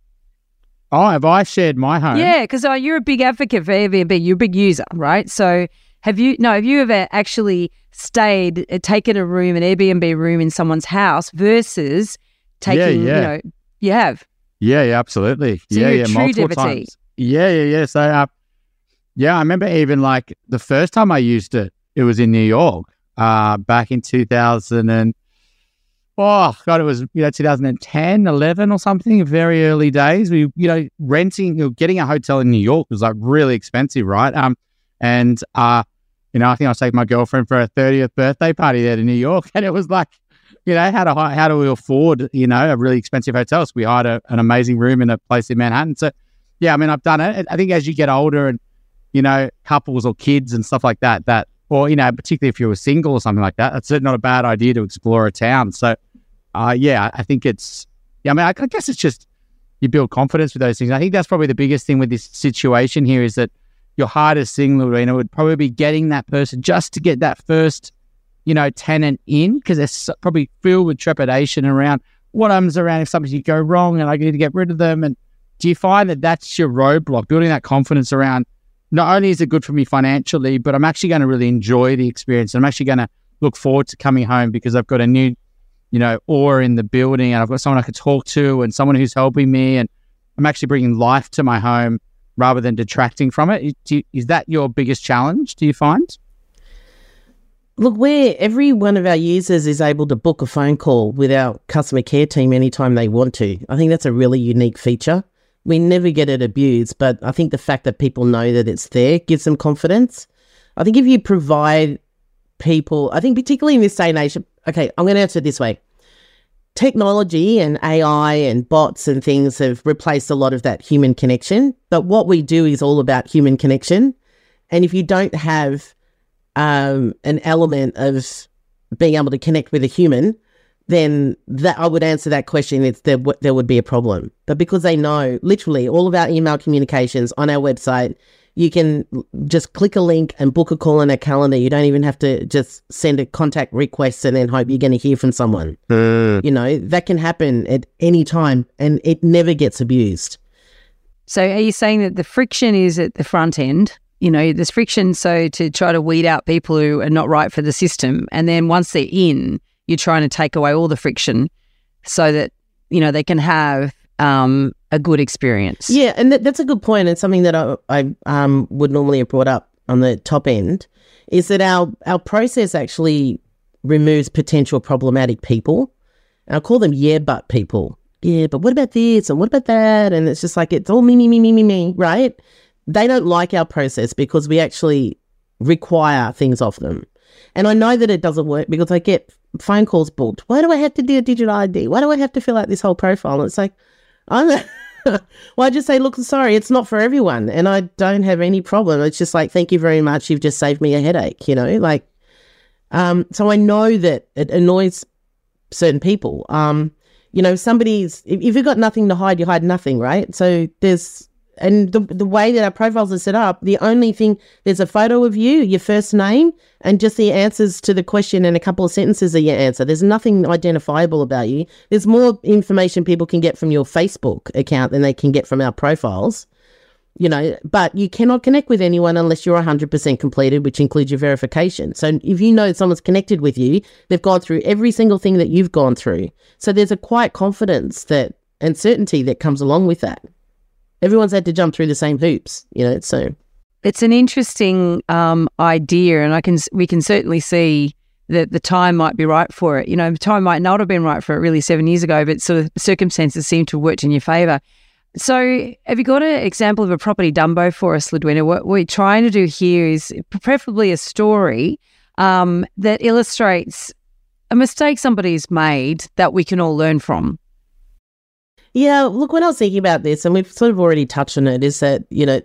Oh, have I shared my home? Yeah, because uh, you're a big advocate for Airbnb. You're a big user, right? So have you? No, have you ever actually stayed, uh, taken a room, an Airbnb room in someone's house versus taking? yeah. You know, you have. Yeah, yeah, absolutely. So yeah, yeah, multiple devotee. times. Yeah, yeah, yeah. So, uh, yeah, I remember even like the first time I used it, it was in New York, uh, back in 2000 and, oh, God, it was, you know, 2010, 11 or something, very early days. We, you know, renting, you know, getting a hotel in New York was like really expensive, right? Um, and, uh, you know, I think I was taking my girlfriend for her 30th birthday party there to New York. And it was like, you know, how do how do we afford, you know, a really expensive hotel? So we hired a, an amazing room in a place in Manhattan. So, yeah, I mean, I've done it. I think as you get older and, you know, couples or kids and stuff like that, that, or, you know, particularly if you're single or something like that, it's not a bad idea to explore a town. So, uh, yeah, I think it's. Yeah, I mean, I, I guess it's just you build confidence with those things. I think that's probably the biggest thing with this situation here is that your hardest thing, Ludwina, would probably be getting that person just to get that first, you know, tenant in because they're so, probably filled with trepidation around what happens around if something go wrong and I need to get rid of them. And do you find that that's your roadblock, building that confidence around not only is it good for me financially, but I'm actually going to really enjoy the experience. I'm actually going to look forward to coming home because I've got a new, you know, aura in the building and I've got someone I could talk to and someone who's helping me. And I'm actually bringing life to my home rather than detracting from it. Is that your biggest challenge, do you find? Look, where every one of our users is able to book a phone call with our customer care team anytime they want to. I think that's a really unique feature. We never get it abused, but I think the fact that people know that it's there gives them confidence. I think if you provide people, I think particularly in this day and age, okay, I'm going to answer it this way. Technology and AI and bots and things have replaced a lot of that human connection. But what we do is all about human connection. And if you don't have um, an element of being able to connect with a human, then that I would answer that question. It's there, there would be a problem. But because they know literally all of our email communications on our website you can just click a link and book a call on a calendar. You don't even have to just send a contact request and then hope you're going to hear from someone. Mm. You know, that can happen at any time and it never gets abused. So, are you saying that the friction is at the front end? You know, there's friction so to try to weed out people who are not right for the system. And then once they're in, you're trying to take away all the friction so that, you know, they can have um, a good experience. Yeah, and th- that's a good point, and something that I, I um, would normally have brought up on the top end is that our our process actually removes potential problematic people. And I call them yeah, but people. Yeah, but what about this and what about that? And it's just like it's all me, me, me, me, me, me, right? They don't like our process because we actually require things of them. And I know that it doesn't work because I get phone calls booked. Why do I have to do a digital ID? Why do I have to fill out this whole profile? And it's like, I'm well, I just say, look, sorry, it's not for everyone. And I don't have any problem. It's just like, thank you very much. You've just saved me a headache, you know, like, um, so I know that it annoys certain people. Um, you know, somebody's, if, if you've got nothing to hide, you hide nothing, right? So there's, and the, the way that our profiles are set up, the only thing there's a photo of you, your first name, and just the answers to the question and a couple of sentences of your answer. There's nothing identifiable about you. There's more information people can get from your Facebook account than they can get from our profiles. You know, but you cannot connect with anyone unless you're 100% completed, which includes your verification. So if you know someone's connected with you, they've gone through every single thing that you've gone through. So there's a quiet confidence that and certainty that comes along with that everyone's had to jump through the same hoops, you know. So it's an interesting um, idea, and I can we can certainly see that the time might be right for it. You know, the time might not have been right for it really seven years ago, but sort of circumstances seem to have worked in your favour. So, have you got an example of a property Dumbo for us, Ludwina? What we're trying to do here is preferably a story um, that illustrates a mistake somebody's made that we can all learn from. Yeah, look, when I was thinking about this, and we've sort of already touched on it, is that, you know,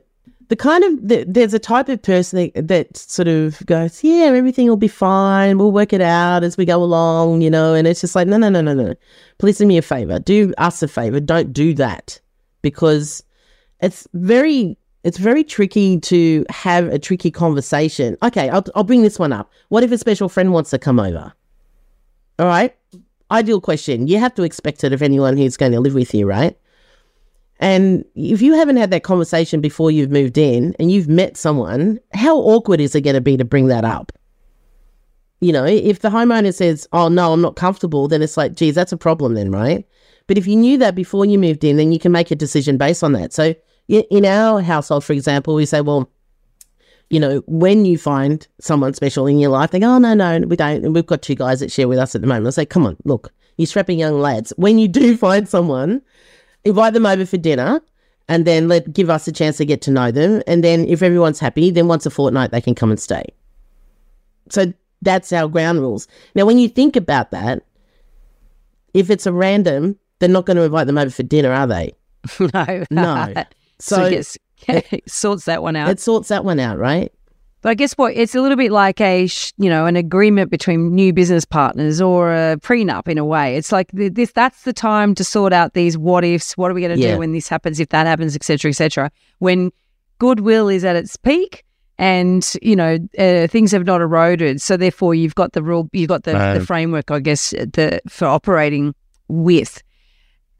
the kind of, the, there's a type of person that, that sort of goes, yeah, everything will be fine. We'll work it out as we go along, you know, and it's just like, no, no, no, no, no. Please do me a favor. Do us a favor. Don't do that because it's very, it's very tricky to have a tricky conversation. Okay, I'll, I'll bring this one up. What if a special friend wants to come over? All right ideal question. You have to expect it of anyone who's going to live with you, right? And if you haven't had that conversation before you've moved in and you've met someone, how awkward is it going to be to bring that up? You know, if the homeowner says, Oh, no, I'm not comfortable, then it's like, geez, that's a problem, then, right? But if you knew that before you moved in, then you can make a decision based on that. So in our household, for example, we say, Well, you know, when you find someone special in your life, they go, oh, no, no, we don't. We've got two guys that share with us at the moment. I say, come on, look, you're strapping young lads. When you do find someone, invite them over for dinner and then let give us a chance to get to know them. And then if everyone's happy, then once a fortnight they can come and stay. So that's our ground rules. Now, when you think about that, if it's a random, they're not going to invite them over for dinner, are they? No. No. So, so yes, it sorts that one out. It sorts that one out, right? But I guess what it's a little bit like a you know an agreement between new business partners or a prenup in a way. It's like this that's the time to sort out these what ifs. What are we going to yeah. do when this happens? If that happens, etc., etc. When goodwill is at its peak and you know uh, things have not eroded so therefore you've got the rule you've got the, the framework i guess the for operating with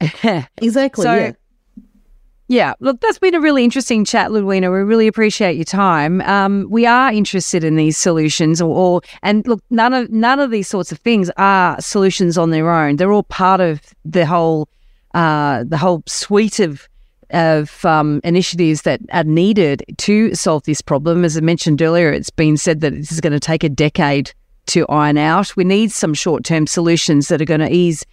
exactly so, yeah yeah, look, that's been a really interesting chat, Ludwina. We really appreciate your time. Um, we are interested in these solutions, or, or, and look, none of none of these sorts of things are solutions on their own. They're all part of the whole uh, the whole suite of of um, initiatives that are needed to solve this problem. As I mentioned earlier, it's been said that this is going to take a decade to iron out. We need some short term solutions that are going to ease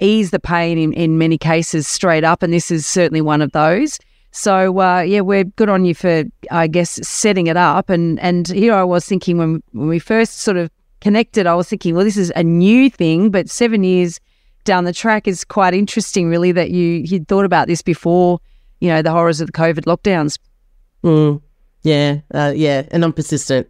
ease the pain in, in many cases straight up. And this is certainly one of those. So uh, yeah, we're good on you for I guess setting it up. And and here I was thinking when when we first sort of connected, I was thinking, well, this is a new thing, but seven years down the track is quite interesting, really, that you you'd thought about this before, you know, the horrors of the COVID lockdowns. Mm, yeah, uh, yeah, and I'm persistent.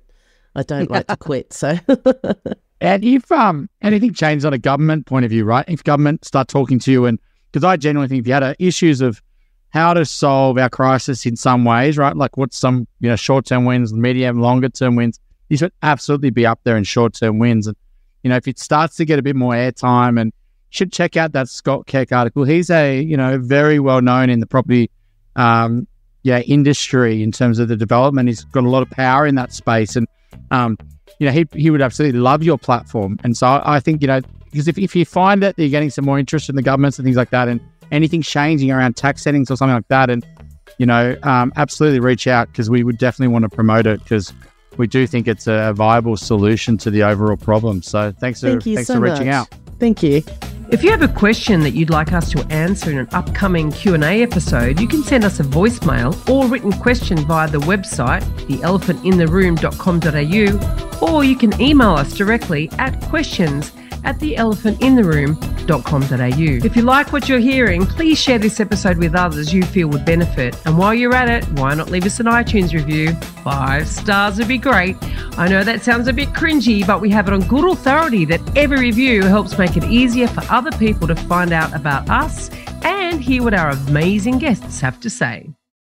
I don't like to quit, so. And if um anything changes on a government point of view, right? If government start talking to you, and because I genuinely think if you had issues of how to solve our crisis in some ways, right? Like what's some you know short term wins, medium, longer term wins. These would absolutely be up there in short term wins. And you know if it starts to get a bit more airtime, and should check out that Scott Keck article. He's a you know very well known in the property um, yeah industry in terms of the development. He's got a lot of power in that space, and um, you know, he, he would absolutely love your platform. And so I, I think, you know, because if, if you find that you're getting some more interest in the governments and things like that, and anything changing around tax settings or something like that, and, you know, um, absolutely reach out because we would definitely want to promote it because we do think it's a viable solution to the overall problem. So thanks for, thanks so for reaching much. out. Thank you. If you have a question that you'd like us to answer in an upcoming Q&A episode, you can send us a voicemail or written question via the website, theelephantintheroom.com.au, or you can email us directly at questions at theelephantintheroom.com.au. If you like what you're hearing, please share this episode with others you feel would benefit. And while you're at it, why not leave us an iTunes review? Five stars would be great. I know that sounds a bit cringy, but we have it on good authority that every review helps make it easier for other people to find out about us and hear what our amazing guests have to say.